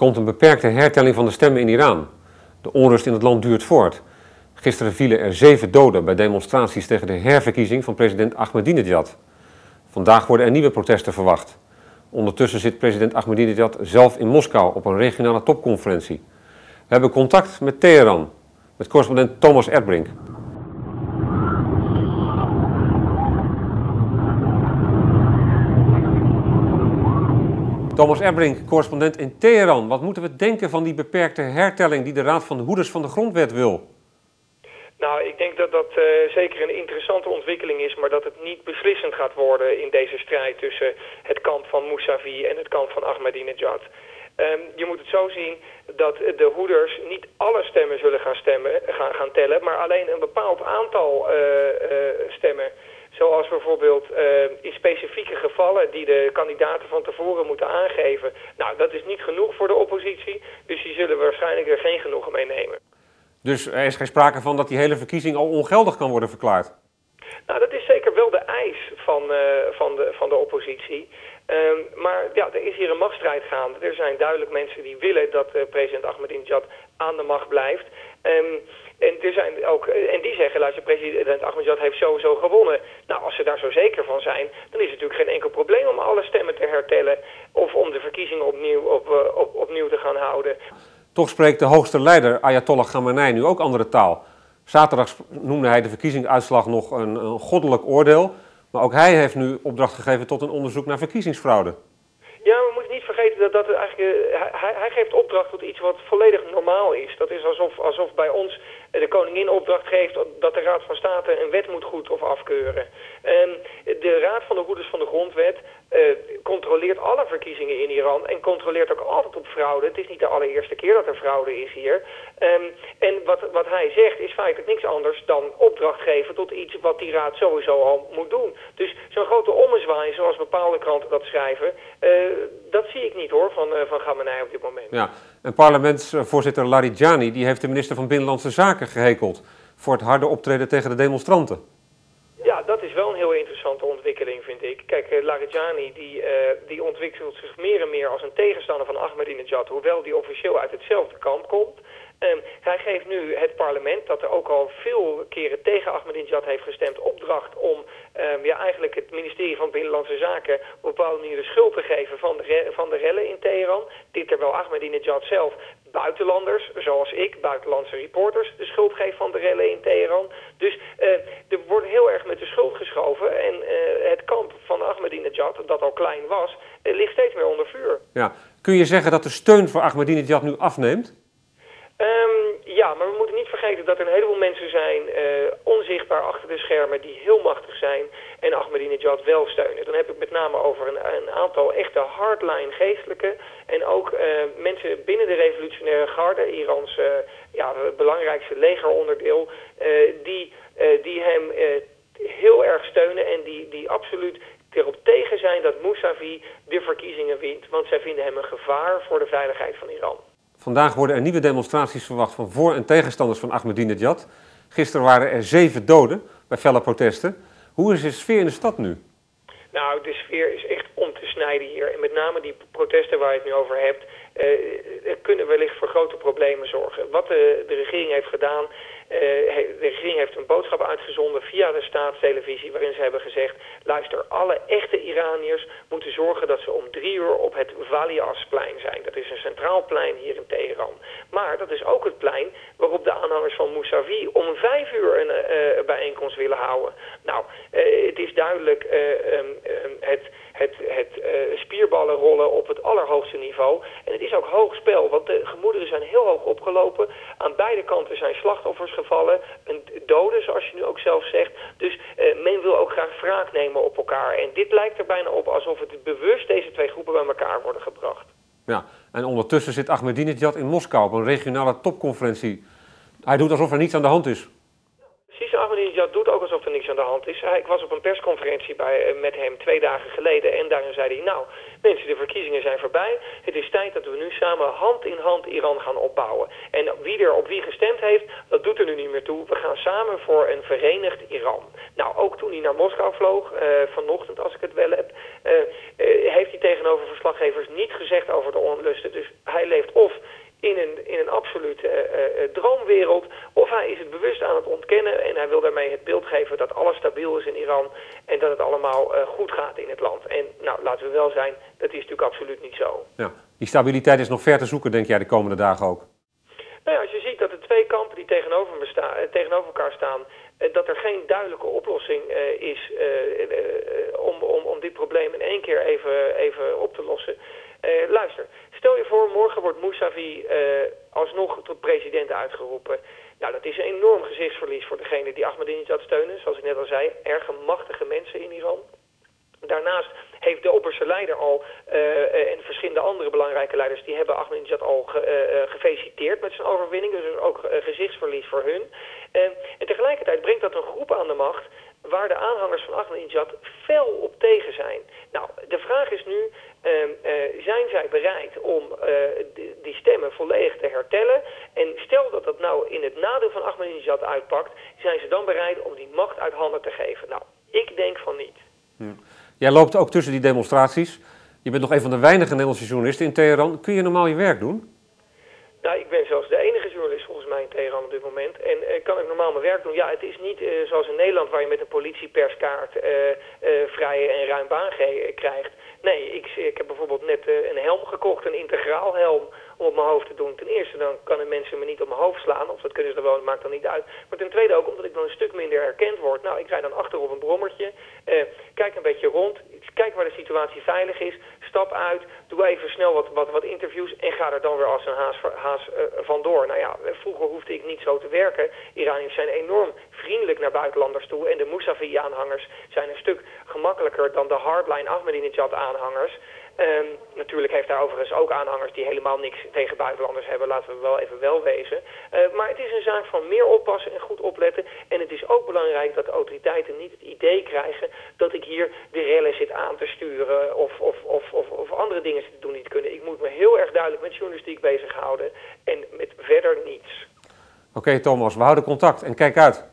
komt een beperkte hertelling van de stemmen in Iran. De onrust in het land duurt voort. Gisteren vielen er zeven doden bij demonstraties tegen de herverkiezing van president Ahmadinejad. Vandaag worden er nieuwe protesten verwacht. Ondertussen zit president Ahmadinejad zelf in Moskou op een regionale topconferentie. We hebben contact met Teheran, met correspondent Thomas Erdbrink. Thomas Erbrink, correspondent in Teheran. Wat moeten we denken van die beperkte hertelling die de Raad van de Hoeders van de Grondwet wil? Nou, ik denk dat dat uh, zeker een interessante ontwikkeling is, maar dat het niet beslissend gaat worden in deze strijd tussen het kamp van Mousavi en het kamp van Ahmadinejad. Um, je moet het zo zien dat de hoeders niet alle stemmen zullen gaan, stemmen, gaan, gaan tellen, maar alleen een bepaald aantal uh, uh, stemmen. Zoals bijvoorbeeld uh, in specifieke gevallen die de kandidaten van tevoren moeten aangeven. Nou, dat is niet genoeg voor de oppositie, dus die zullen waarschijnlijk er geen genoegen mee nemen. Dus er is geen sprake van dat die hele verkiezing al ongeldig kan worden verklaard? Nou, dat is zeker wel de eis van, uh, van, de, van de oppositie. Um, maar ja, er is hier een machtsstrijd gaande. Er zijn duidelijk mensen die willen dat uh, president Ahmadinejad aan de macht blijft. Um, en, er zijn ook, en die zeggen, luister, president Ahmadinejad heeft sowieso gewonnen. Nou, als ze daar zo zeker van zijn, dan is het natuurlijk geen enkel probleem om alle stemmen te hertellen. Of om de verkiezingen opnieuw, op, uh, op, opnieuw te gaan houden. Toch spreekt de hoogste leider Ayatollah Khamenei nu ook andere taal. Zaterdag noemde hij de verkiezingsuitslag nog een, een goddelijk oordeel. Maar ook hij heeft nu opdracht gegeven tot een onderzoek naar verkiezingsfraude. Ja, we moeten niet vergeten dat, dat eigenlijk, hij, hij geeft opdracht tot iets wat volledig normaal is. Dat is alsof, alsof bij ons de koningin opdracht geeft dat de Raad van State een wet moet goed of afkeuren. Um, de Raad van de Hoeders van de Grondwet alle verkiezingen in Iran en controleert ook altijd op fraude. Het is niet de allereerste keer dat er fraude is hier. Um, en wat, wat hij zegt is feitelijk niks anders dan opdracht geven tot iets wat die raad sowieso al moet doen. Dus zo'n grote ommezwaai zoals bepaalde kranten dat schrijven, uh, dat zie ik niet hoor van, uh, van Khamenei op dit moment. Ja, en parlementsvoorzitter Larijani die heeft de minister van Binnenlandse Zaken gehekeld voor het harde optreden tegen de demonstranten. Dat is wel een heel interessante ontwikkeling, vind ik. Kijk, uh, Larijani die, uh, die ontwikkelt zich meer en meer als een tegenstander van Ahmadinejad, hoewel die officieel uit hetzelfde kamp komt. Um, hij geeft nu het parlement, dat er ook al veel keren tegen Ahmadinejad heeft gestemd, opdracht om um, ja, eigenlijk het ministerie van Binnenlandse Zaken op een bepaalde manier de schuld te geven van de, van de rellen in Teheran. Dit terwijl Ahmadinejad zelf buitenlanders, zoals ik, buitenlandse reporters, de schuld geeft van de rellen in Teheran. Dus uh, er wordt heel erg met de schuld geschoven en uh, het kamp van Ahmadinejad, dat al klein was, uh, ligt steeds meer onder vuur. Ja. Kun je zeggen dat de steun voor Ahmadinejad nu afneemt? Um, ja, maar we moeten niet vergeten dat er een heleboel mensen zijn, uh, onzichtbaar achter de schermen, die heel machtig zijn en Ahmadinejad wel steunen. Dan heb ik met name over een, een aantal echte hardline geestelijke en ook uh, mensen binnen de revolutionaire garde, Irans ja, belangrijkste legeronderdeel, die, die hem heel erg steunen en die, die absoluut erop tegen zijn dat Mousavi de verkiezingen wint, want zij vinden hem een gevaar voor de veiligheid van Iran. Vandaag worden er nieuwe demonstraties verwacht van voor- en tegenstanders van Ahmadinejad. Gisteren waren er zeven doden bij felle protesten. Hoe is de sfeer in de stad nu? Nou, de sfeer is echt om te snijden hier. En met name die protesten waar je het nu over hebt, uh, kunnen wellicht voor grote problemen zorgen. Wat de, de regering heeft gedaan, uh, de regering heeft een boodschap uitgezonden via de staatstelevisie waarin ze hebben gezegd, luister, alle echte Iraniërs moeten zorgen dat ze om drie uur op het Valiasplein zijn. Dat is een centraal plein hier in Teheran. Maar dat is ook het plein waarop de aanhangers van Mousavi om vijf uur een uh, bijeenkomst willen houden. Nou, het is duidelijk um, um, het het, het uh, spierballen rollen op het allerhoogste niveau. En het is ook hoog spel, want de gemoederen zijn heel hoog opgelopen. Aan beide kanten zijn slachtoffers gevallen, een doden zoals je nu ook zelf zegt. Dus men wil ook graag wraak nemen op elkaar. En dit lijkt er bijna op alsof het bewust deze twee groepen bij elkaar worden gebracht. Ja, en ondertussen zit Ahmadinejad in Moskou op een regionale topconferentie. Hij doet alsof er niets aan de hand is. Ahmadinejad doet ook alsof er niks aan de hand is. Ik was op een persconferentie bij, met hem twee dagen geleden en daarin zei hij... nou, mensen, de verkiezingen zijn voorbij. Het is tijd dat we nu samen hand in hand Iran gaan opbouwen. En wie er op wie gestemd heeft, dat doet er nu niet meer toe. We gaan samen voor een verenigd Iran. Nou, ook toen hij naar Moskou vloog, uh, vanochtend als ik het wel heb... Uh, heeft hij tegenover verslaggevers niet gezegd over de onlusten. Dus hij leeft een absolute droomwereld, of hij is het bewust aan het ontkennen en hij wil daarmee het beeld geven dat alles stabiel is in Iran en dat het allemaal goed gaat in het land. En nou, laten we wel zijn, dat is natuurlijk absoluut niet zo. Ja. Die stabiliteit is nog ver te zoeken, denk jij, de komende dagen ook? Nou ja, als je ziet dat de twee kampen die tegenover, tegenover elkaar staan eh, dat er geen duidelijke oplossing eh, is eh, om, om, om dit probleem in één keer even, even op te lossen. luister, stel je voor, morgen wordt Mousavi alsnog tot president uitgeroepen. Nou, dat is een enorm gezichtsverlies voor degene die Ahmadinejad steunen. Zoals ik net al zei, erg machtige mensen in Iran. Daarnaast heeft de opperste leider al uh, en verschillende andere belangrijke leiders... die hebben Ahmadinejad al ge, uh, gefeliciteerd met zijn overwinning. Dus ook gezichtsverlies voor hun. en tegelijkertijd brengt dat een groep aan de macht waar de aanhangers van Ahmadinejad fel op tegen zijn. Nou, de vraag is nu, ehm, zijn zij bereid om die stemmen volledig te hertellen? En stel dat dat nou in het nadeel van Ahmadinejad uitpakt, zijn ze dan bereid om die macht uit handen te geven? Nou, ik denk van niet. Jij loopt ook tussen die demonstraties. Je bent nog een van de weinige Nederlandse journalisten in Teheran. Kun je normaal je werk doen? Nou, ik ben zelfs de enige journalist volgens mij in Teheran op dit moment. En uh, kan ik normaal mijn werk doen? Ja, het is niet uh, zoals in Nederland waar je met een politieperskaart uh, vrije en ruim baan krijgt. Nee, ik, ik heb bijvoorbeeld net een helm gekocht, een integraal helm op mijn hoofd te doen. Ten eerste dan kunnen mensen me niet op mijn hoofd slaan, of dat kunnen ze er wel, dat maakt dan niet uit. Maar ten tweede ook omdat ik dan een stuk minder herkend word. Nou, ik rijd dan achter op een brommertje, eh, kijk een beetje rond, kijk waar de situatie veilig is, stap uit, doe even snel wat, wat, wat interviews en ga er dan weer als een haas, haas uh, vandoor. Nou ja, vroeger hoefde ik niet zo te werken. Iraniërs zijn enorm vriendelijk naar buitenlanders toe en de Mousavi-aanhangers zijn een stuk gemakkelijker dan de hardline Ahmadinejad-aanhangers. Um, natuurlijk heeft hij overigens ook aanhangers die helemaal niks tegen buitenlanders hebben. Laten we wel even wel wezen. Uh, maar het is een zaak van meer oppassen en goed opletten. En het is ook belangrijk dat de autoriteiten niet het idee krijgen dat ik hier de rellen zit aan te sturen of, of, of, of, of andere dingen te doen niet kunnen. Ik moet me heel erg duidelijk met journalistiek bezighouden en met verder niets. Oké okay, Thomas, we houden contact en kijk uit.